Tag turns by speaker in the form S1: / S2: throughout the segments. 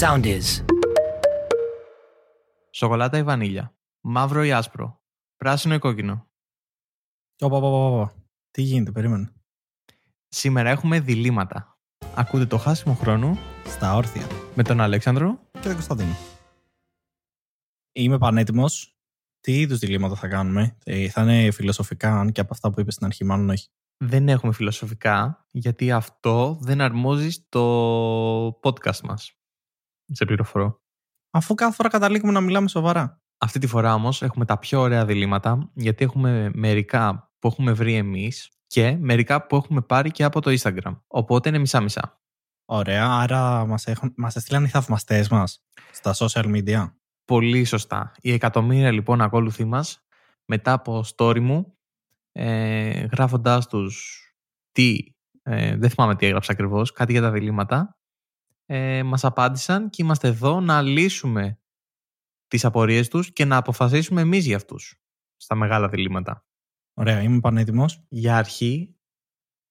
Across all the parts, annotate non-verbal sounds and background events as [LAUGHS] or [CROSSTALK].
S1: Sound is.
S2: Σοκολάτα ή βανίλια. Μαύρο ή άσπρο. Πράσινο ή κόκκινο.
S3: Οπα, οπα, οπα, οπα. Τι γίνεται, περίμενε.
S2: Σήμερα έχουμε διλήμματα. Ακούτε το χάσιμο χρόνο
S3: Στα όρθια.
S2: με τον Αλέξανδρο.
S3: Και τον Κωνσταντίνο. Είμαι πανέτοιμος. Τι είδους διλήμματα θα κάνουμε; Ε, θα είναι φιλοσοφικά, αν και από αυτά που είπες στην αρχή, μάλλον όχι.
S2: Δεν έχουμε φιλοσοφικά, γιατί αυτό δεν αρμόζει στο podcast μας. Σε πληροφορώ.
S3: Αφού κάθε φορά καταλήγουμε να μιλάμε σοβαρά.
S2: Αυτή τη φορά όμως έχουμε τα πιο ωραία διλήμματα, γιατί έχουμε μερικά που έχουμε βρει εμείς και μερικά που έχουμε πάρει και από το Instagram. Οπότε είναι μισά-μισά.
S3: Ωραία, άρα μας, έχουν, μας έστειλαν οι θαυμαστές μας στα social media.
S2: Πολύ σωστά. Οι εκατομμύρια λοιπόν ακόλουθοί μας μετά από story μου ε, γράφοντάς τους τι, ε, δεν θυμάμαι τι έγραψα ακριβώς, κάτι για τα διλήμματα ε, μας απάντησαν και είμαστε εδώ να λύσουμε τις απορίες τους και να αποφασίσουμε εμείς για αυτούς στα μεγάλα διλήμματα.
S3: Ωραία, είμαι πανέτοιμος.
S2: Για αρχή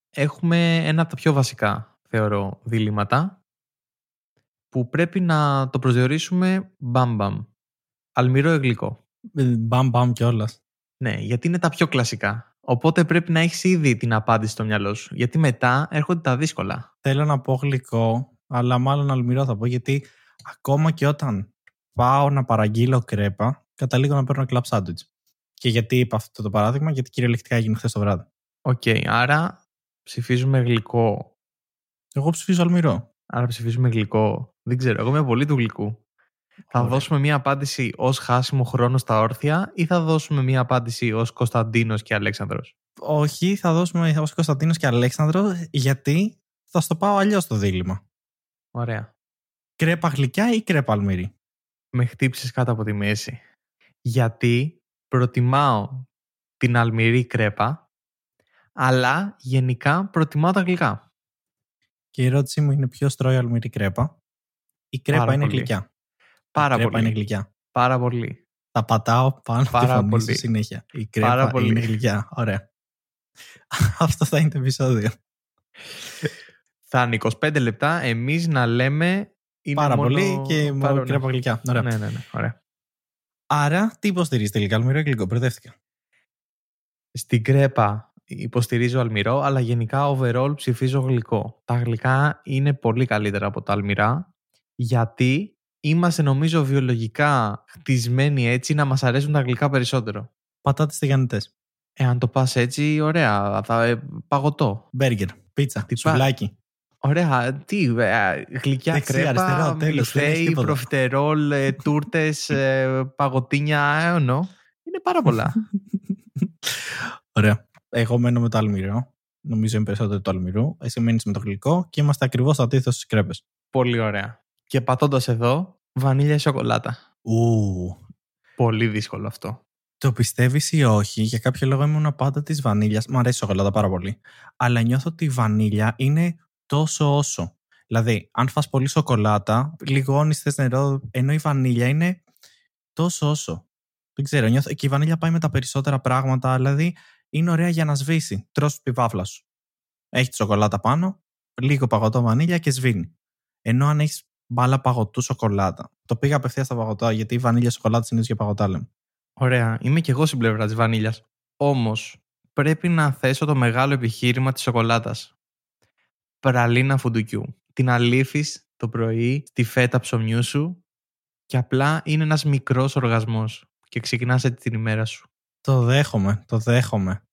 S2: έχουμε ένα από τα πιο βασικά θεωρώ διλήμματα που πρέπει να το προσδιορίσουμε μπαμ μπαμ. Αλμυρό ή γλυκό.
S3: Ε, Μπαμ μπαμ κιόλας.
S2: Ναι, γιατί είναι τα πιο κλασικά. Οπότε πρέπει να έχεις ήδη την απάντηση στο μυαλό σου. Γιατί μετά έρχονται τα δύσκολα.
S3: Θέλω να πω γλυκό, αλλά μάλλον αλμυρό θα πω, γιατί ακόμα και όταν πάω να παραγγείλω κρέπα, καταλήγω να παίρνω κλαμπ σάντουιτς. Και γιατί είπα αυτό το παράδειγμα, γιατί κυριολεκτικά έγινε χθες το βράδυ.
S2: Οκ, άρα ψηφίζουμε γλυκό.
S3: Εγώ ψηφίζω αλμυρό.
S2: Άρα ψηφίζουμε γλυκό. Δεν ξέρω, εγώ είμαι πολύ του γλυκού. Θα
S3: Ωραία.
S2: δώσουμε μία απάντηση ως χάσιμο χρόνο στα όρθια ή θα δώσουμε μία απάντηση ως Κωνσταντίνος και Αλέξανδρος;
S3: Όχι, θα δώσουμε ως Κωνσταντίνος και Αλέξανδρο, γιατί θα στο πάω αλλιώς το δίλημα.
S2: Ωραία.
S3: Κρέπα γλυκιά ή κρέπα αλμυρή.
S2: Με χτύψεις κάτω από τη μέση. Γιατί προτιμάω την αλμυρή κρέπα, αλλά γενικά προτιμάω τα γλυκά.
S3: Και η ερώτησή μου είναι ποιος τρώει αλμυρή κρέπα; Η κρέπα
S2: Πάρα
S3: είναι
S2: πολύ.
S3: γλυκιά.
S2: Πάρα
S3: η κρέπα
S2: πολύ.
S3: είναι γλυκιά.
S2: Πάρα πολύ.
S3: Τα πατάω πάνω από τη
S2: Πάρα
S3: φωνή σου
S2: πολύ.
S3: συνέχεια. Η κρέπα
S2: Πάρα πολύ.
S3: είναι γλυκιά. Ωραία. [LAUGHS] Αυτό θα είναι το επεισόδιο. [LAUGHS]
S2: Θα είναι 25 λεπτά εμείς να λέμε είναι
S3: Πάρα
S2: μόνο-
S3: πολύ και μόνο
S2: Πάρα-
S3: κρέπα γλυκιά. Ωραία.
S2: Ναι, ναι, ναι. Ωραία.
S3: Άρα, τι υποστηρίζεις τελικά, αλμυρό ή γλυκό. Μπερδεύτηκα.
S2: Στην κρέπα υποστηρίζω αλμυρό, αλλά γενικά overall ψηφίζω γλυκό. Τα γλυκά είναι πολύ καλύτερα από τα αλμυρά, γιατί είμαστε νομίζω βιολογικά χτισμένοι έτσι να μας αρέσουν τα γλυκά περισσότερο.
S3: Πατάτες τηγανιτές.
S2: Εάν το πας έτσι, ωραία, θα ε, παγωτό.
S3: Μπέργκερ, πίτσα,
S2: Τι
S3: σουβλάκι.
S2: Ωραία, τι, ε, γλυκιά
S3: Δεξιά,
S2: κρέπα,
S3: αριστερά, τέλος, δεν έχεις
S2: μιλφέι,
S3: τίποτα.
S2: προφιτερόλ, ε, [LAUGHS] τούρτες, ε, παγωτίνια, έωνο. Είναι πάρα πολλά.
S3: Ωραία. Εγώ μένω με το αλμυρό. Νομίζω είναι περισσότερο το αλμυρό. Εσύ μένεις με το γλυκό και είμαστε ακριβώς αντίθετος στις κρέπες.
S2: Πολύ ωραία. Και πατώντας εδώ, βανίλια ή σοκολάτα.
S3: Ου.
S2: Πολύ δύσκολο αυτό.
S3: Το πιστεύεις ή όχι, για κάποιο λόγο ήμουν πάντα της βανίλιας. Μ' αρέσει η σοκολάτα πάρα πολύ. Αλλά νιώθω ότι η βανίλια είναι τόσο όσο. Δηλαδή, αν φας πολύ σοκολάτα, λιγώνεις θες νερό, ενώ η βανίλια είναι τόσο όσο. Δεν ξέρω, νιώθω. Και η βανίλια πάει με τα περισσότερα πράγματα, δηλαδή είναι ωραία για να σβήσει. Τρως τη βάφλα σου. Έχει τη σοκολάτα πάνω, λίγο παγωτό βανίλια και σβήνει. Ενώ αν έχεις μπάλα παγωτού σοκολάτα. Το πήγα απευθείας στα παγωτά, γιατί η βανίλια σοκολάτα συνήθω για παγωτά λέμε.
S2: Ωραία. Είμαι και εγώ στην πλευρά της βανίλιας. Όμως, πρέπει να θέσω το μεγάλο επιχείρημα της σοκολάτας. Πραλίνα φουντουκιού. Την αλήφεις το πρωί στη φέτα ψωμιού σου και απλά είναι ένας μικρός οργασμός και ξεκινάς έτσι την ημέρα σου.
S3: Το δέχομαι, το δέχομαι.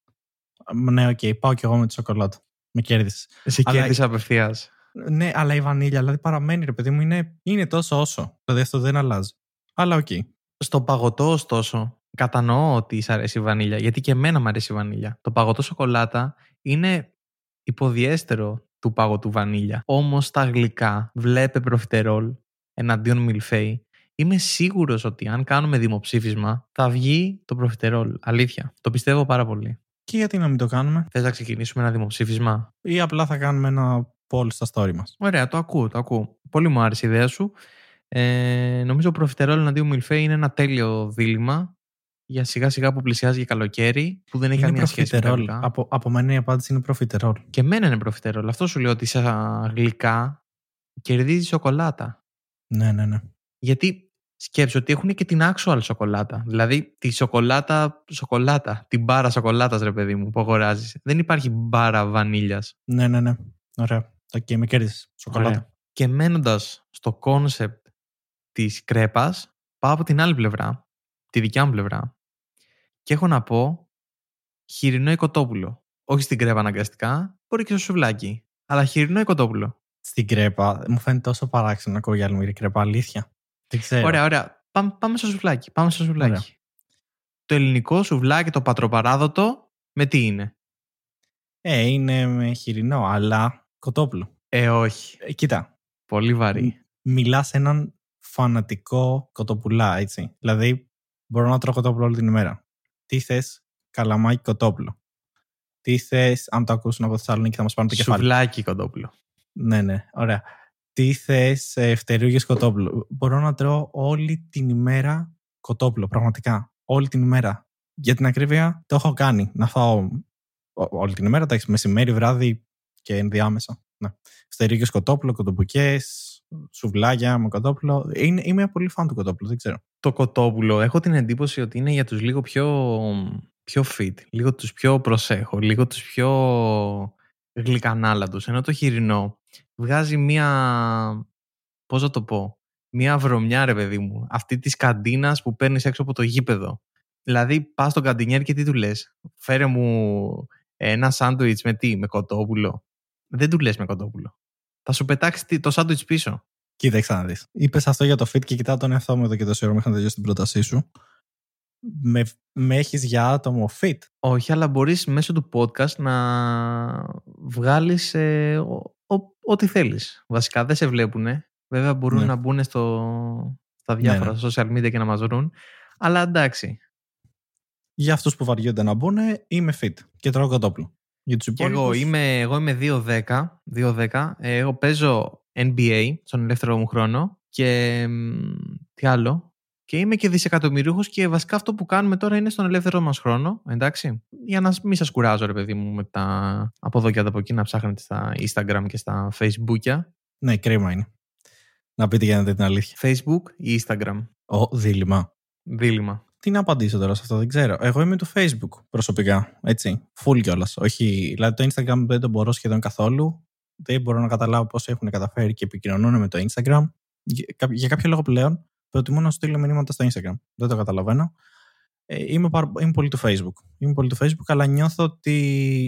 S3: Ναι, οκ, πάω κι εγώ με τη σοκολάτα. Με κέρδισες.
S2: Σε
S3: Αλλά-
S2: κέρδισε απευθείας.
S3: Ναι, αλλά η βανίλια, δηλαδή παραμένει, ρε παιδί μου, είναι, είναι τόσο όσο. Δηλαδή αυτό δεν αλλάζει. Αλλά οκ.
S2: Στο παγωτό, ωστόσο, κατανοώ ότι σ' αρέσει η βανίλια, γιατί και εμένα μου αρέσει η βανίλια. Το παγωτό σοκολάτα είναι υποδιέστερο του παγωτού βανίλια. Όμως τα γλυκά, βλέπε προφιτερόλ εναντίον μιλφέη, είμαι σίγουρος ότι αν κάνουμε δημοψήφισμα θα βγει το προφιτερόλ. Αλήθεια. Το πιστεύω πάρα πολύ.
S3: Και γιατί να μην το κάνουμε,
S2: Θες να ξεκινήσουμε ένα δημοψήφισμα;
S3: ή απλά θα κάνουμε ένα poll στα story μας.
S2: Ωραία, το ακούω, το ακούω. Πολύ μου άρεσε η ιδέα σου. Ε, νομίζω ο προφιτερόλ εναντίον μιλφέη είναι ένα τέλειο δίλημα για σιγά σιγά που πλησιάζει και καλοκαίρι, που δεν έχει
S3: Είναι
S2: καμία σχέση με τα
S3: προφιτερόλ.
S2: γλυκά.
S3: Από, από μένα η απάντηση είναι προφιτερόλ.
S2: Και εμένα είναι προφιτερόλ. Αυτό σου λέω ότι σε γλυκά κερδίζεις σοκολάτα.
S3: Ναι, ναι, ναι.
S2: Γιατί σκέψου ότι έχουν και την actual σοκολάτα. Δηλαδή τη σοκολάτα, σοκολάτα, την μπάρα σοκολάτας, ρε παιδί μου, που αγοράζεις. Δεν υπάρχει μπάρα βανίλιας.
S3: Ναι, ναι, ναι. Ωραία. OK, okay, με κέρδισες. Σοκολάτα.
S2: Και μένοντας στο concept της κρέπας, πάω από την άλλη πλευρά, τη δικιά μου πλευρά, και έχω να πω χοιρινό ή κοτόπουλο. Όχι στην κρέπα αναγκαστικά, μπορεί και στο σουβλάκι. Αλλά χοιρινό ή κοτόπουλο.
S3: Στην κρέπα, μου φαίνεται τόσο παράξενο να ακούω για άλλη κρέπα, αλήθεια. Δεν ξέρω.
S2: Ωραία, ωραία. Πάμε, πάμε στο σουβλάκι. Πάμε στο σουβλάκι. Το ελληνικό σουβλάκι, το πατροπαράδοτο, με τι είναι;
S3: Ε, είναι με χοιρινό, αλλά κοτόπουλο.
S2: Ε, όχι.
S3: Ε, κοίτα.
S2: Πολύ βαρύ.
S3: Μιλάς σε έναν φανατικό κοτοπουλά, έτσι. Δηλαδή, μπορώ να τρώω κοτόπουλο όλη την ημέρα. Τι θες, καλαμάκι κοτόπουλο; Τι θες, αν το ακούσουν από Θεσσαλονίκη θα μας πάρουν το κεφάλι.
S2: Σουβλάκι κοτόπουλο.
S3: Ναι, ναι, ωραία. Τι θες, φτερούγες κοτόπουλο; Μπορώ να τρώω όλη την ημέρα κοτόπουλο, πραγματικά. Όλη την ημέρα. Για την ακρίβεια, το έχω κάνει. Να φάω όλη την ημέρα, τα έχει μεσημέρι, βράδυ και ενδιάμεσα. Ναι. Φτερούγες κοτόπουλο, κοτοπουκές, σουβλάγια με κοτόπουλο. Είναι, είμαι πολύ φαν του κοτόπουλου, δεν ξέρω.
S2: Το κοτόπουλο έχω την εντύπωση ότι είναι για τους λίγο πιο, πιο fit, λίγο τους πιο προσέχω, λίγο τους πιο γλυκανάλατους. Ενώ το χοιρινό βγάζει μία, πώς θα το πω, μία βρωμιά ρε παιδί μου, αυτή της καντίνας που παίρνεις έξω από το γήπεδο. Δηλαδή πας στον καντινιέρ και τι του λες, φέρε μου ένα σάντουιτς με τι, με κοτόπουλο. Δεν του λες με κοτόπουλο. Θα σου πετάξει το σάντουιτς πίσω.
S3: Κοίταξε να δεις. Είπες αυτό για το fit και κοιτάω τον εαυτό μου εδώ και το ώρα μέχρι να τελειώσει την πρότασή σου. Με, με έχεις για άτομο fit;
S2: Όχι, αλλά μπορείς μέσω του podcast να βγάλεις ε, ό,τι θέλεις. Βασικά δεν σε βλέπουν. Βέβαια μπορούν ναι. να μπουν στο, στα διάφορα ναι, ναι. social media και να μας βρουν. Αλλά εντάξει.
S3: Για αυτούς που βαριούνται να μπουν, είμαι fit και τρώω κοτόπουλο.
S2: Για τους και εγώ είμαι, εγώ είμαι 2-10. 2-10. Ε, εγώ παίζω NBA στον ελεύθερο μου χρόνο και τι άλλο. Και είμαι και δισεκατομμυρίουχος και βασικά αυτό που κάνουμε τώρα είναι στον ελεύθερο μας χρόνο, εντάξει. Για να μην σας κουράζω ρε παιδί μου με τα από εδώ και από εκεί να ψάχνετε στα Instagram και στα Facebook.
S3: Ναι, κρίμα είναι. Να πείτε για να δείτε την αλήθεια.
S2: Facebook ή Instagram.
S3: Ο, δίλημα.
S2: Δίλημα.
S3: Τι να απαντήσω τώρα σε αυτό, δεν ξέρω. Εγώ είμαι του Facebook προσωπικά. Έτσι. Full κιόλας. Όχι. Δηλαδή το Instagram δεν το μπορώ σχεδόν καθόλου δεν μπορώ να καταλάβω πώς έχουν καταφέρει και επικοινωνούν με το Instagram. Για κάποιο λόγο πλέον προτιμώ να στείλω μηνύματα στο Instagram. Δεν το καταλαβαίνω. Ε, είμαι, είμαι πολύ του Facebook. Είμαι πολύ του Facebook, αλλά νιώθω ότι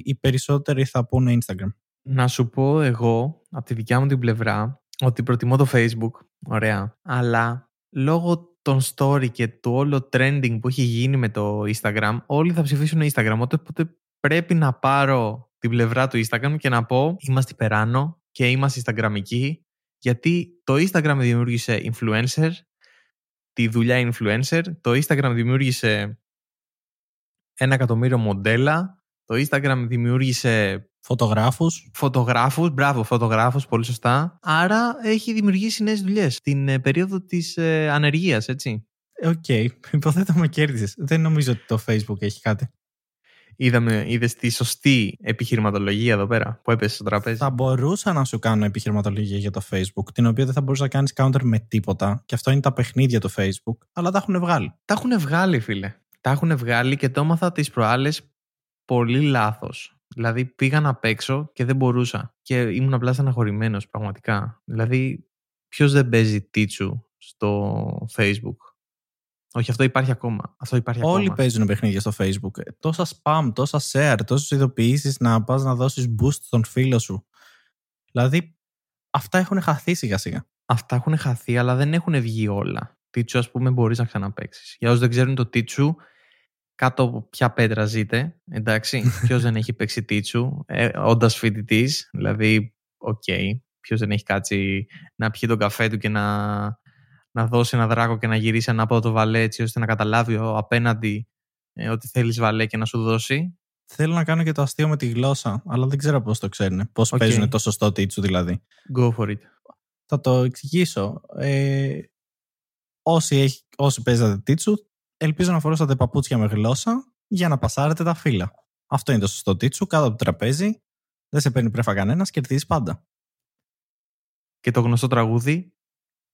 S3: οι περισσότεροι θα πούνε Instagram.
S2: Να σου πω εγώ, από τη δικιά μου την πλευρά, ότι προτιμώ το Facebook. Ωραία. Αλλά λόγω των story και του όλο trending που έχει γίνει με το Instagram, όλοι θα ψηφίσουν Instagram. Οπότε πρέπει να πάρω την πλευρά του Instagram και να πω είμαστε υπεράνω και είμαστε Instagramικοί γιατί το Instagram δημιούργησε influencer, τη δουλειά influencer, το Instagram δημιούργησε ένα εκατομμύριο μοντέλα, το Instagram δημιούργησε
S3: Φωτογράφους.
S2: Φωτογράφους, μπράβο, φωτογράφους, πολύ σωστά. Άρα έχει δημιουργήσει νέες δουλειές στην ε, περίοδο της ε, ανεργίας, έτσι.
S3: OK, okay. υποθέτω με κέρδισες. Δεν νομίζω ότι το Facebook έχει κάτι.
S2: Είδαμε, είδες τη σωστή επιχειρηματολογία εδώ πέρα που έπεσε στο τραπέζι;
S3: Θα μπορούσα να σου κάνω επιχειρηματολογία για το Facebook, την οποία δεν θα μπορούσα να κάνεις counter με τίποτα. Και αυτό είναι τα παιχνίδια του Facebook, αλλά τα έχουν βγάλει.
S2: Τα έχουν βγάλει, φίλε. Τα έχουν βγάλει και το έμαθα τις προάλλες πολύ λάθος. Δηλαδή πήγα απ' έξω και δεν μπορούσα. Και ήμουν απλά στεναχωρημένος πραγματικά. Δηλαδή, ποιος δεν παίζει τίτσου στο Facebook; Όχι, αυτό υπάρχει ακόμα. Αυτό υπάρχει
S3: Όλοι
S2: ακόμα.
S3: παίζουν παιχνίδια στο Facebook. Ε, τόσα spam, τόσα share, τόσες ειδοποιήσεις να πας να δώσεις boost στον φίλο σου. Δηλαδή, αυτά έχουν χαθεί σιγά σιγά.
S2: Αυτά έχουν χαθεί, αλλά δεν έχουν βγει όλα. Τίτσου, ας πούμε, μπορείς να ξαναπέξει. Για όσους δεν ξέρουν το Τίτσου, κάτω από ποια πέτρα ζείτε. Εντάξει, [LAUGHS] ποιος δεν έχει παίξει Tichu, ε, όντας φοιτητής. Δηλαδή, OK, okay, ποιος δεν έχει κάτσει να πιει τον καφέ του και να να δώσει ένα δράκο και να γυρίσει ανάποδα το βαλέ έτσι ώστε να καταλάβει ο απέναντι ε, ότι θέλεις βαλέ και να σου δώσει.
S3: Θέλω να κάνω και το αστείο με τη γλώσσα, αλλά δεν ξέρω πώς το ξέρουν. Πώς okay. παίζουν το σωστό Tichu δηλαδή.
S2: Go for it.
S3: Θα το εξηγήσω. Ε, όσοι, έχει, όσοι παίζατε τίτσου, ελπίζω να φορούσατε παπούτσια με γλώσσα για να πασάρετε τα φύλλα. Αυτό είναι το σωστό τίτσου, κάτω από το τραπέζι. Δεν σε παίρνει πρέφα κανένας, κερδίζεις πάντα.
S2: Και το γνωστό τραγούδι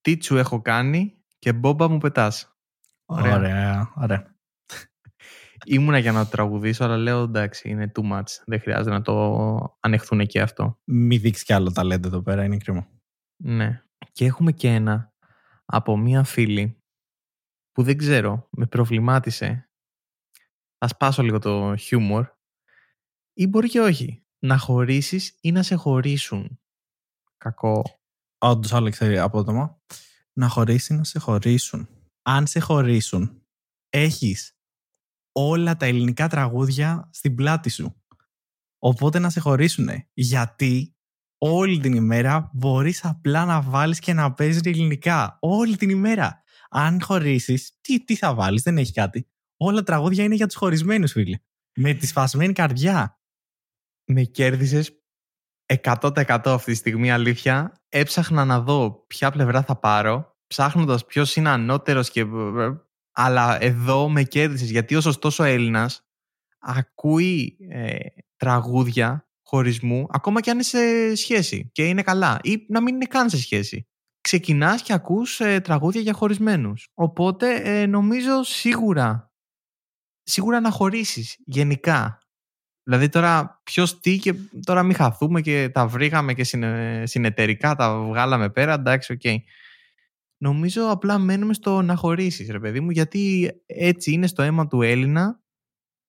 S2: τι σου έχω κάνει και μπόμπα μου πετάς.
S3: Ωραία, ωραία. ωραία. [LAUGHS]
S2: Ήμουνα για να το τραγουδήσω, αλλά λέω εντάξει, είναι too much. Δεν χρειάζεται να το ανεχθούν και αυτό.
S3: Μη δείξεις κι άλλο ταλέντο εδώ πέρα, είναι κρίμα.
S2: Ναι. Και έχουμε και ένα από μία φίλη που δεν ξέρω, με προβλημάτισε. Θα σπάσω λίγο το χιούμορ. Ή μπορεί και όχι. Να χωρίσεις ή να σε χωρίσουν. Κακό.
S3: Όντως, άλλο απότομα. Να χωρίσεις ή να σε χωρίσουν. Αν σε χωρίσουν, έχεις όλα τα ελληνικά τραγούδια στην πλάτη σου. Οπότε να σε χωρίσουνε. Γιατί όλη την ημέρα μπορείς απλά να βάλεις και να παίζεις ελληνικά. Όλη την ημέρα. Αν χωρίσεις, τι, τι θα βάλεις, δεν έχει κάτι. Όλα τα τραγούδια είναι για τους χωρισμένους, φίλε. Με τη σφασμένη καρδιά.
S2: Με κέρδισες 100% αυτή τη στιγμή αλήθεια. Έψαχνα να δω ποια πλευρά θα πάρω, ψάχνοντας ποιος είναι ανώτερος και αλλά εδώ με κέρδισες γιατί ο σωστός ο Έλληνας ακούει ε, τραγούδια χωρισμού ακόμα και αν είναι σε σχέση και είναι καλά ή να μην είναι καν σε σχέση. Ξεκινάς και ακούς ε, τραγούδια για χωρισμένους. Οπότε ε, νομίζω σίγουρα, σίγουρα να χωρίσεις γενικά. Δηλαδή τώρα ποιος τι και τώρα μην χαθούμε και τα βρήκαμε και συνεταιρικά τα βγάλαμε πέρα, εντάξει, OK. Okay νομίζω απλά μένουμε στο να χωρίσεις, ρε παιδί μου, γιατί έτσι είναι στο αίμα του Έλληνα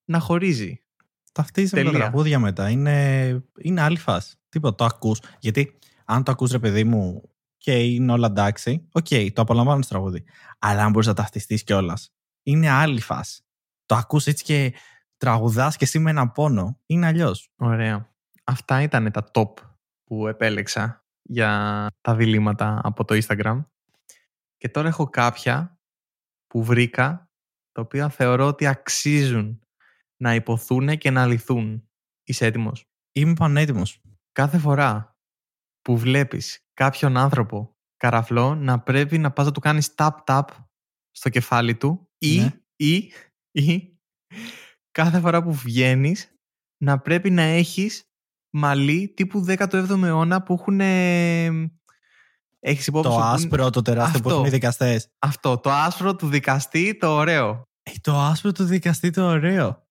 S2: να χωρίζει.
S3: Ταυτίζει με τα τραγούδια μετά. Είναι, είναι άλλη φάση. Τίποτα, το ακούς. Γιατί αν το ακούς, ρε παιδί μου, και είναι όλα εντάξει, OK, okay, το απολαμβάνω στο τραγούδι. Αλλά αν μπορείς να ταυτιστείς κιόλας, είναι άλλη φάση. Το ακούς έτσι και τραγουδάς και εσύ με ένα πόνο. Είναι αλλιώς.
S2: Ωραία. Αυτά ήταν τα top που επέλεξα για τα διλήμματα από το Instagram. Και τώρα έχω κάποια που βρήκα, τα οποία θεωρώ ότι αξίζουν να υποθούν και να λυθούν. Είσαι έτοιμος;
S3: Είμαι πανέτοιμος.
S2: Κάθε φορά που βλέπεις κάποιον άνθρωπο καραφλό να πρέπει να πας να του κάνεις tap-tap στο κεφάλι του ή, ναι. ή, ή κάθε φορά που βγαίνεις να πρέπει να έχεις μαλλί τύπου 17ο αιώνα που έχουν Έχεις υπόψη
S3: το άσπρο, το τεράστιο αυτό, που έχουν οι δικαστές.
S2: Αυτό. Το άσπρο του δικαστή, το ωραίο.
S3: Ε, το άσπρο του δικαστή, το ωραίο.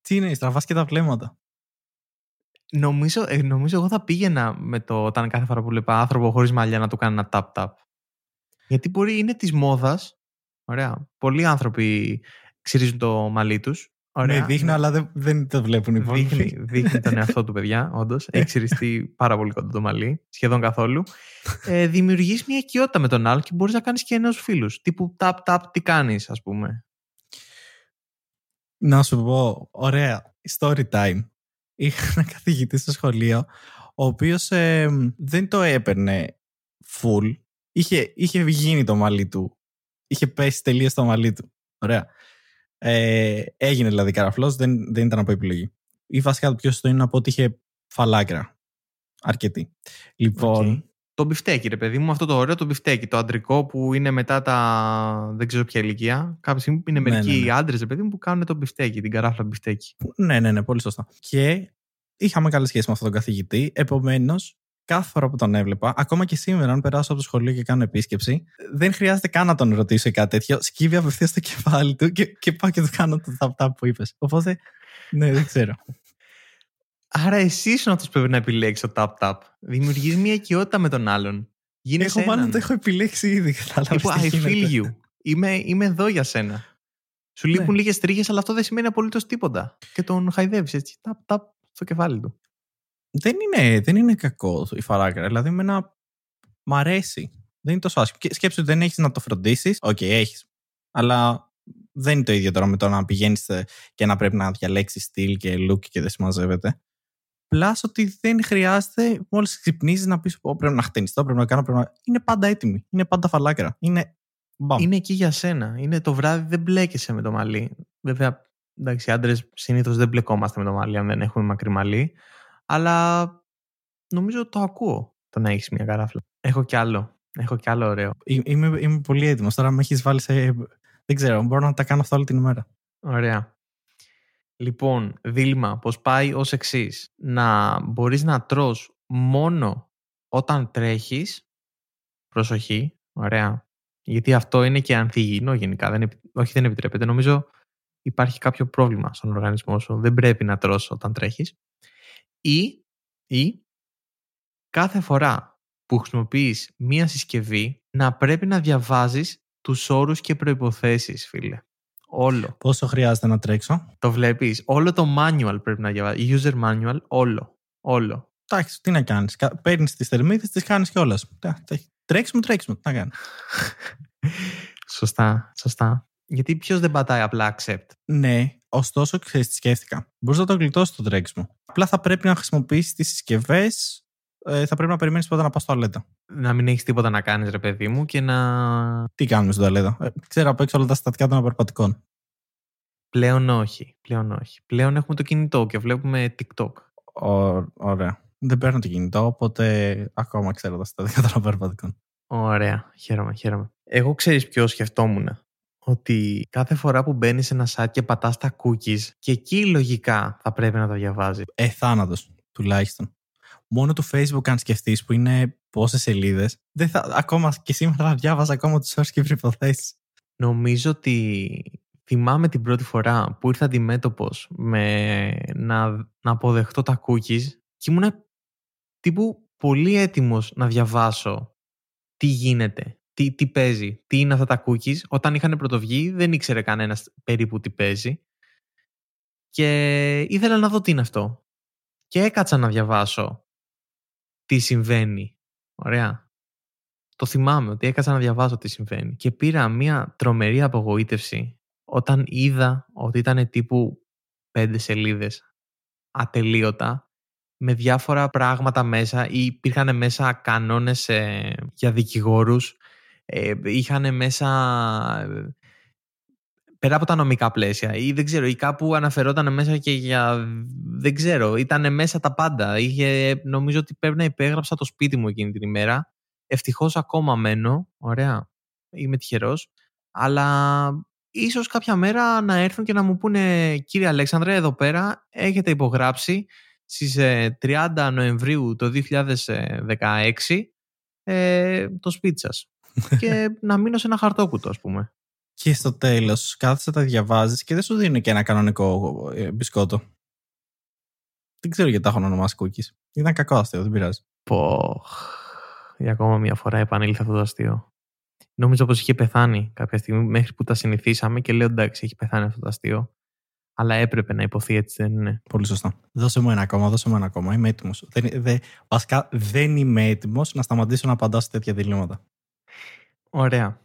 S3: Τι είναι, στραβάς και τα βλέμματα.
S2: Νομίζω, ε, νομίζω εγώ θα πήγαινα με το όταν κάθε φορά που βλέπα άνθρωπο χωρίς μαλλιά να του κάνει ένα tap-tap. Γιατί μπορεί, είναι της μόδας. Ωραία. Πολλοί άνθρωποι ξυρίζουν το μαλλί τους
S3: Ωραία. Ναι, δείχνει, αλλά δεν, δεν το βλέπουν οι
S2: υπόλοιποι. Δείχνει, δείχνει τον εαυτό του, παιδιά, όντως. Έχει ξυριστεί πάρα πολύ κοντά το μαλλί, σχεδόν καθόλου. Ε, Δημιουργείς μια οικειότητα με τον άλλο και μπορείς να κάνεις και νέους φίλους. Τύπου tap-tap, τι κάνεις, ας πούμε.
S3: Να σου πω, ωραία, story time. Είχα ένα [LAUGHS] καθηγητή στο σχολείο, ο οποίος ε, δεν το έπαιρνε full. Είχε, είχε γίνει το μαλλί του. Είχε πέσει τελείως το μαλλί του. Ωραία. Ε, έγινε δηλαδή καραφλός, δεν, δεν ήταν από επιλογή. Ή βασικά το πιο σωστό είναι να πω ότι είχε φαλάκρα. Αρκετή. Λοιπόν.
S2: Το μπιφτέκι, ρε παιδί μου, αυτό το ωραίο το μπιφτέκι. Το αντρικό που είναι μετά τα. δεν ξέρω ποια ηλικία. Κάποια στιγμή είναι ναι, μερικοί ναι, ναι. άντρες, ρε παιδί μου, που κάνουν το μπιφτέκι, την καράφλα μπιφτέκι.
S3: Ναι, ναι, ναι, πολύ σωστά. Και είχαμε καλή σχέση με αυτόν τον καθηγητή. Επομένως, κάθε φορά που τον έβλεπα, ακόμα και σήμερα, αν περάσω από το σχολείο και κάνω επίσκεψη, δεν χρειάζεται καν να τον ρωτήσω κάτι τέτοιο. Σκύβει απευθείας στο κεφάλι του και, και πάω και του κάνω το tap που είπες. Οπότε, ναι, δεν ξέρω.
S2: Άρα εσύ ήσουν αυτό που πρέπει να επιλέξεις το tap-tap. Δημιουργείς μια οικειότητα με τον άλλον.
S3: Γίνεσαι έχω μάλλον το έχω επιλέξει ήδη.
S2: Τύπου, I feel you. Είμαι, είμαι εδώ για σένα. Σου λείπουν ναι. λίγες τρίχες, αλλά αυτό δεν σημαίνει απολύτως τίποτα. Και τον χαϊδεύεις έτσι. Tap-tap στο κεφάλι του
S3: δεν είναι, δεν είναι κακό η φαλάκρα. Δηλαδή, εμένα μ' αρέσει. Δεν είναι τόσο άσχημο. Σκέψου ότι δεν έχεις να το φροντίσεις. OK, okay, έχεις. Αλλά δεν είναι το ίδιο τώρα με το να πηγαίνεις και να πρέπει να διαλέξεις στυλ και look και δεν συμμαζεύεται. Πλάς ότι δεν χρειάζεται μόλις ξυπνήσεις να πεις: Πρέπει να χτενιστώ, πρέπει να κάνω. Πρέπει να... Είναι πάντα έτοιμη. Είναι πάντα φαλάκρα. Είναι.
S2: Μπαμ. Είναι εκεί για σένα. Είναι το βράδυ δεν μπλέκεσαι με το μαλλί. Βέβαια, εντάξει, άντρες συνήθως δεν μπλεκόμαστε με το μαλλί αν δεν έχουμε μακρύ μαλλί. Αλλά νομίζω το ακούω το να έχεις μια καράφλα. Έχω κι άλλο. Έχω κι άλλο ωραίο.
S3: Είμαι, είμαι πολύ έτοιμος. Τώρα με έχεις βάλει σε. Δεν ξέρω, μπορώ να τα κάνω αυτά όλη την ημέρα.
S2: Ωραία. Λοιπόν, δίλημα, πως πάει ως εξής. Να μπορείς να τρως μόνο όταν τρέχεις, προσοχή, Ωραία. Γιατί αυτό είναι και ανθυγιεινό γενικά. Δεν, επι- όχι, δεν επιτρέπεται. Νομίζω υπάρχει κάποιο πρόβλημα στον οργανισμό σου. Δεν πρέπει να τρως όταν τρέχεις. Ή, ή κάθε φορά που χρησιμοποιείς μία συσκευή να πρέπει να διαβάζεις τους όρους και προϋποθέσεις, φίλε. Όλο.
S3: Πόσο χρειάζεται να τρέξω;
S2: Το βλέπεις. Όλο το manual πρέπει να διαβάζεις. User manual, όλο. Όλο.
S3: Εντάξει, τι να κάνεις. Παίρνεις τις θερμίδες, τις κάνει κιόλας. Τρέξιμο, τρέξιμο. Τι να κάνεις. [LAUGHS]
S2: Σωστά, σωστά. Γιατί ποιος δεν πατάει απλά accept;
S3: Ναι, ωστόσο, ξέρεις τι σκέφτηκα. Μπορείς να το γλιτώσεις το τρέξιμο. Απλά θα πρέπει να χρησιμοποιήσεις τις συσκευές. Ε, θα πρέπει να περιμένεις πρώτα να πας στο τουαλέτα.
S2: Να μην έχεις τίποτα να κάνεις, ρε παιδί μου, και να.
S3: Τι κάνουμε στο τουαλέτα. Ε, ξέρω απ' έξω όλα τα στατικά των απερπατικών.
S2: Πλέον όχι. Πλέον όχι. Πλέον έχουμε το κινητό και βλέπουμε TikTok.
S3: Ω, ωραία. Δεν παίρνω το κινητό, οπότε ακόμα ξέρω τα στατικά των απερπατικών.
S2: Ωραία. Χαίρομαι, χαίρομαι. Εγώ ξέρεις ποιος σκεφτόμουν; Ότι κάθε φορά που μπαίνει σε ένα site και πατάς τα cookies, και εκεί λογικά θα πρέπει να τα διαβάζεις.
S3: Ε, θάνατος, τουλάχιστον. Μόνο του Facebook, αν σκεφτείς, που είναι πόσες σελίδες, ακόμα και σήμερα θα διάβαζα ακόμα του όρου και προποθέσει.
S2: Νομίζω ότι θυμάμαι την πρώτη φορά που ήρθα αντιμέτωπος με να, να αποδεχτώ τα cookies και ήμουν τύπου πολύ έτοιμος να διαβάσω τι γίνεται, τι, τι παίζει, τι είναι αυτά τα cookies. Όταν είχαν πρωτοβγεί δεν ήξερε κανένας περίπου τι παίζει και ήθελα να δω τι είναι αυτό. Και έκατσα να διαβάσω τι συμβαίνει. Ωραία. Το θυμάμαι ότι έκατσα να διαβάσω τι συμβαίνει και πήρα μια τρομερή απογοήτευση όταν είδα ότι ήταν τύπου πέντε σελίδες ατελείωτα με διάφορα πράγματα μέσα ή υπήρχαν μέσα κανόνες ε, για δικηγόρους ε, είχαν μέσα ε, πέρα από τα νομικά πλαίσια ή δεν ξέρω ή κάπου αναφερόταν μέσα και για δεν ξέρω ήταν μέσα τα πάντα. Είχε, νομίζω ότι πρέπει να υπέγραψα το σπίτι μου εκείνη την ημέρα. Ευτυχώς ακόμα μένω ωραία είμαι τυχερός αλλά ίσως κάποια μέρα να έρθουν και να μου πούνε κύριε Αλέξανδρε εδώ πέρα έχετε υπογράψει στις 30 Νοεμβρίου το 2016 ε, το σπίτι σας [LAUGHS] και να μείνω σε ένα χαρτόκουτο ας πούμε.
S3: Και στο τέλος κάθεσαι τα διαβάζεις και δεν σου δίνουν και ένα κανονικό ε, μπισκότο. Δεν ξέρω γιατί τα έχουν ονομάσει cookies. Ήταν κακό αστείο, δεν πειράζει.
S2: Πω. Για ακόμα μια φορά επανήλθε αυτό το αστείο. Νόμιζα πως είχε πεθάνει κάποια στιγμή μέχρι που τα συνηθίσαμε και λέω εντάξει έχει πεθάνει αυτό το αστείο. Αλλά έπρεπε να υποθεί έτσι, δεν είναι.
S3: Πολύ σωστά. Δώσε μου ένα ακόμα, δώσε μου ένα ακόμα. Είμαι έτοιμος. Δεν, δεν, βασικά δεν είμαι έτοιμος να σταματήσω να απαντάω σε τέτοια διλήμματα.
S2: Ωραία.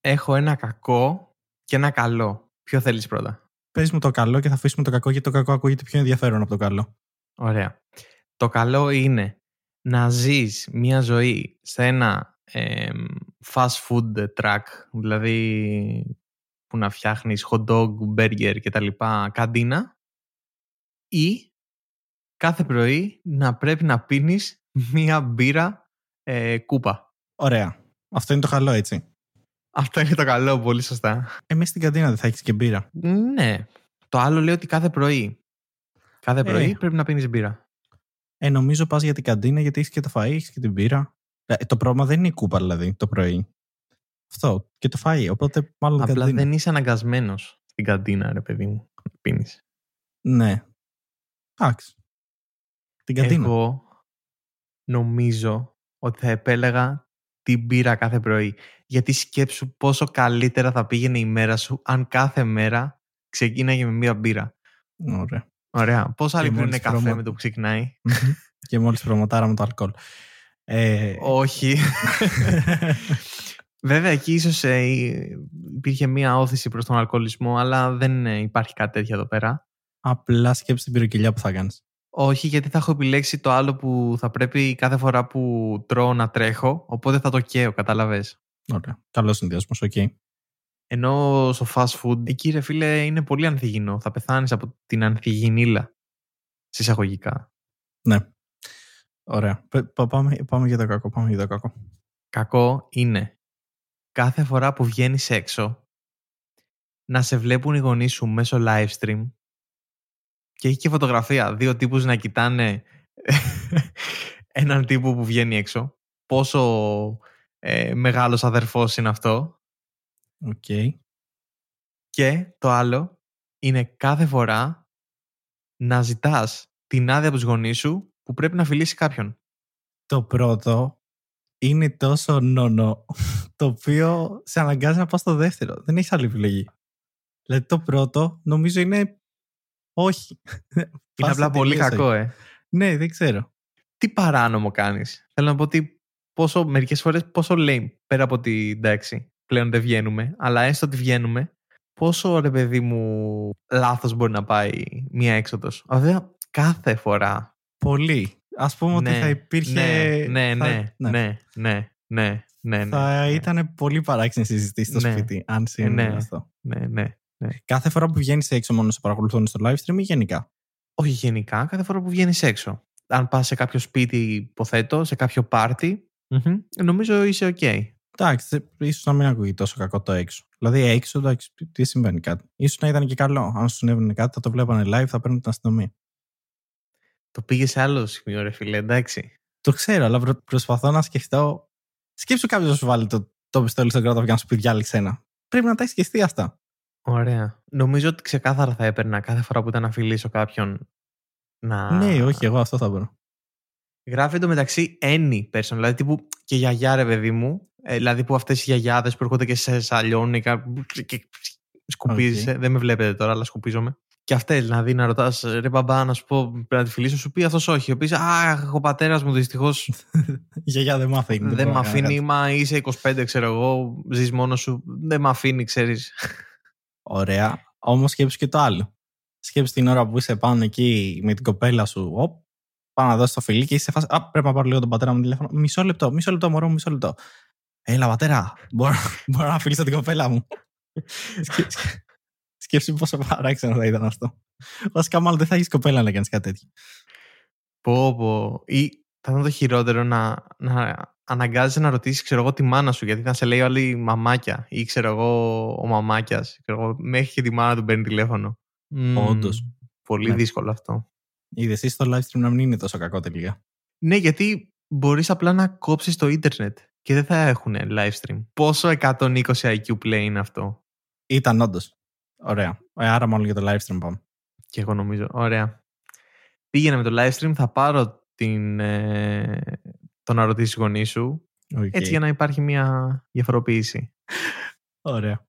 S2: Έχω ένα κακό και ένα καλό. Ποιο θέλεις πρώτα;
S3: Πες μου το καλό και θα αφήσουμε το κακό, γιατί το κακό ακούγεται πιο ενδιαφέρον από το καλό.
S2: Ωραία. Το καλό είναι να ζεις μια ζωή σε ένα ε, fast food truck, δηλαδή που να φτιάχνεις hot dog, burger και τα λοιπά, καντίνα ή κάθε πρωί να πρέπει να πίνεις μία μπύρα ε, κούπα.
S3: Ωραία. Αυτό είναι το καλό, έτσι.
S2: Αυτό είναι το καλό, πολύ σωστά.
S3: Εμείς στην καντίνα δεν θα έχεις και μπύρα.
S2: Ναι. Το άλλο λέει ότι κάθε πρωί. Κάθε πρωί
S3: Ε.
S2: πρέπει να πίνεις μπύρα.
S3: Ε, νομίζω πας για την καντίνα γιατί έχεις και το φαΐ, έχεις και την μπύρα. Ε, το πρόβλημα δεν είναι η κούπα, δηλαδή, το πρωί. Αυτό. Και το φαΐ. Οπότε μάλλον
S2: Απλά
S3: καντίνα.
S2: δεν είσαι αναγκασμένος στην καντίνα, ρε παιδί μου, να πίνεις.
S3: Ναι. Εντάξει. Την καντίνα.
S2: Εγώ νομίζω ότι θα επέλεγα την μπύρα κάθε πρωί. Γιατί σκέψου πόσο καλύτερα θα πήγαινε η μέρα σου αν κάθε μέρα ξεκίναγε με μία μπύρα.
S3: Ωραία.
S2: Ωραία. Πώς άλλοι
S3: Και
S2: πίνουν
S3: μόλις
S2: καφέ
S3: προμο-
S2: με το που ξεκινάει;
S3: και μόλις προμοτάραμε το αλκοόλ. Ε,
S2: Όχι. [LAUGHS] Βέβαια, εκεί ίσως ε, υπήρχε μία όθηση προς τον αλκοολισμό, αλλά δεν ε, υπάρχει κάτι τέτοιο εδώ πέρα.
S3: απλά σκέψη την πυροκυλιά που θα κάνεις.
S2: Όχι, γιατί θα έχω επιλέξει το άλλο που θα πρέπει κάθε φορά που τρώω να τρέχω, οπότε θα το καίω, κατάλαβες.
S3: Ωραία. Καλός συνδυασμός, οκ.
S2: Ενώ στο fast food, εκεί ρε φίλε είναι πολύ ανθυγινό. Θα πεθάνεις από την ανθυγινίλα. Σε εισαγωγικά.
S3: Ναι. Ωραία. Π- πα- Πάμε, πάμε για το κακό. Πάμε για το κακό.
S2: Κακό είναι κάθε φορά που βγαίνεις έξω να σε βλέπουν οι γονείς σου μέσω live stream και έχει και φωτογραφία. Δύο τύπους να κοιτάνε [LAUGHS] έναν τύπο που βγαίνει έξω. Πόσο ε, μεγάλος αδερφός είναι αυτό.
S3: Οκ.
S2: Και το άλλο είναι κάθε φορά να ζητάς την άδεια από τους γονείς σου που πρέπει να φιλήσει κάποιον.
S3: Το πρώτο είναι τόσο no-no, [LAUGHS] το οποίο σε αναγκάζει να πας στο δεύτερο. Δεν έχεις άλλη επιλογή. Δηλαδή το πρώτο νομίζω είναι όχι. [LAUGHS]
S2: Είναι
S3: Πας
S2: απλά πολύ
S3: τελείως
S2: κακό,
S3: όχι.
S2: ε.
S3: Ναι, δεν ξέρω.
S2: Τι παράνομο κάνεις. Θέλω να πω ότι πόσο, μερικές φορές πόσο λέει πέρα από ότι εντάξει πλέον δεν βγαίνουμε, αλλά έστω ότι βγαίνουμε, πόσο ρε παιδί μου λάθος μπορεί να πάει μία έξοδος. Βέβαια κάθε φορά.
S3: Πολύ. Ας πούμε ότι
S2: Ναι,
S3: θα υπήρχε...
S2: Ναι, ναι,
S3: θα-
S2: ναι, ναι, ναι, ναι, ναι,
S3: Θα
S2: ναι,
S3: ήταν πολύ παράξενη συζήτηση στο
S2: Ναι.
S3: σπίτι, αν συμβαίνει
S2: ναι.
S3: αυτό.
S2: ναι, ναι.
S3: Κάθε φορά που βγαίνεις έξω μόνο σε παρακολουθούν στο live stream ή γενικά;
S2: Όχι γενικά, κάθε φορά που βγαίνεις έξω. Αν πας σε κάποιο σπίτι, υποθέτω, σε κάποιο πάρτι, μμμ, νομίζω είσαι οκ.
S3: Εντάξει, ίσως να μην ακούγει τόσο κακό το έξω. Δηλαδή, έξω, εντάξει, τι συμβαίνει κάτι. Ίσως να ήταν και καλό. Αν σου συνέβαινε κάτι, θα το βλέπανε live, θα παίρνουν την αστυνομία.
S2: Το πήγες σε άλλο σημείο, ρε φίλε, εντάξει.
S3: Το ξέρω, αλλά προ- προσπαθώ να σκεφτώ. Σκέψου κάποιος να σου βάλει το, το πιστόλι στον κρόταφο και να σου πει διάλεξε ένα. Πρέπει να τα έχει σκεφτεί αυτά.
S2: Ωραία. Νομίζω ότι ξεκάθαρα θα έπαιρνα κάθε φορά που ήταν να φιλήσω κάποιον να.
S3: Ναι, όχι, εγώ αυτό θα μπορώ.
S2: Γράφει εντωμεταξύ any person, δηλαδή τύπου και γιαγιά, ρε παιδί μου. Ε, δηλαδή που αυτές οι γιαγιάδες που έρχονται και σε σαλιώνουν και, και σκουπίζεσαι. Δεν με βλέπετε τώρα, αλλά σκουπίζομαι. Και αυτέ, δηλαδή να ρωτάς, ρε μπαμπά, να σου πω, πρέπει να τη φιλήσω, σου πει αυτός όχι. Ο πεις, Αχ, ο πατέρας μου δυστυχώς [LAUGHS]
S3: Γιαγιά δεν μ' αφήνει.
S2: δεν
S3: μπορώ
S2: με
S3: να κάνω
S2: αφήνει,
S3: κάτι.
S2: μα είσαι 25, ξέρω εγώ, ζεις μόνος σου. Δεν με αφήνει, ξέρεις.
S3: Ωραία. Όμως σκέψου και το άλλο. Σκέψου την ώρα που είσαι πάνω εκεί με την κοπέλα σου. Οπ, πάω να δώσει το φιλί και είσαι σε φάση. Α, πρέπει να πάρω λίγο τον πατέρα μου τηλέφωνο. Μισό λεπτό, μισό λεπτό, μωρό, μου, μισό λεπτό. Έλα, πατέρα, μπορώ, [LAUGHS] μπορώ να φιλήσω την κοπέλα μου. [LAUGHS] Σκέ- σκέ- Σκέψου πόσο παράξενο θα ήταν αυτό. Βασικά, μάλλον δεν θα έχεις κοπέλα να κάνεις κάτι τέτοιο.
S2: Πω, πω. Ή θα ήταν το χειρότερο να, να αναγκάζεσαι να ρωτήσεις, ξέρω εγώ, τη μάνα σου, γιατί θα σε λέει όλη μαμάκια. Ή ξέρω εγώ, ο μαμάκιας. Μέχρι και τη μάνα του παίρνει τηλέφωνο. Μμμ,
S3: Όντως.
S2: Πολύ
S3: Ναι.
S2: δύσκολο αυτό.
S3: Είδες εσύ στο live stream να μην είναι τόσο κακό τελικά.
S2: Ναι, γιατί μπορείς απλά να κόψεις το ίντερνετ και δεν θα έχουν live stream. Πόσο 120 IQ play είναι αυτό;
S3: Ήταν όντως. Ωραία. Ε, Άρα, μάλλον για το live stream πάμε.
S2: Και εγώ νομίζω. Ωραία. Πήγαινε με το live stream, θα πάρω την, ε, το να ρωτήσει γονείς σου.
S3: Οκ.
S2: Έτσι για να υπάρχει μια διαφοροποίηση.
S3: Ωραία.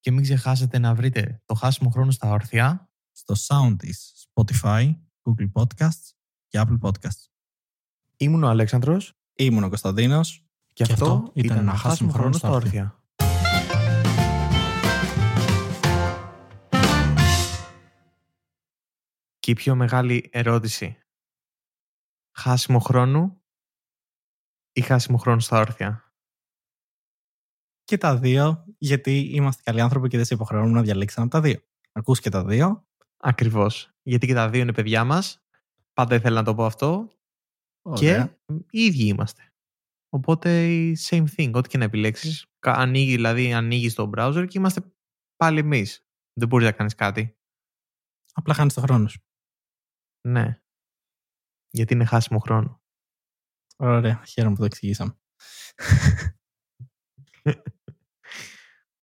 S2: Και μην ξεχάσετε να βρείτε το χάσιμο χρόνο στα όρθια.
S3: Στο sound της Spotify, Google Podcasts και Apple Podcasts.
S2: Ήμουν ο Αλέξανδρος
S3: Ήμουν ο Κωνσταντίνος.
S2: και, αυτό ήταν ένα χάσιμο χρόνο στα όρθια. Και η πιο μεγάλη ερώτηση. Χάσιμο χρόνου ή χάσιμο χρόνο στα όρθια;
S3: Και τα δύο, γιατί είμαστε καλοί άνθρωποι και δεν σε υποχρεώνουμε να διαλέξεις ένα από τα δύο. Ακούς και τα δύο.
S2: Ακριβώς. Γιατί και τα δύο είναι παιδιά μας. Πάντα ήθελα να το πω αυτό.
S3: Ωραία.
S2: Και οι ίδιοι είμαστε. Οπότε η same thing. Ό,τι και να επιλέξεις. κα- Ανοίγει, δηλαδή ανοίγεις το browser και είμαστε πάλι εμείς. Δεν μπορείς να κάνεις κάτι.
S3: Απλά χάνεις το χρόνο σου.
S2: Ναι. Γιατί είναι χάσιμο χρόνο.
S3: Ωραία. Χαίρομαι που το εξηγήσαμε. [LAUGHS]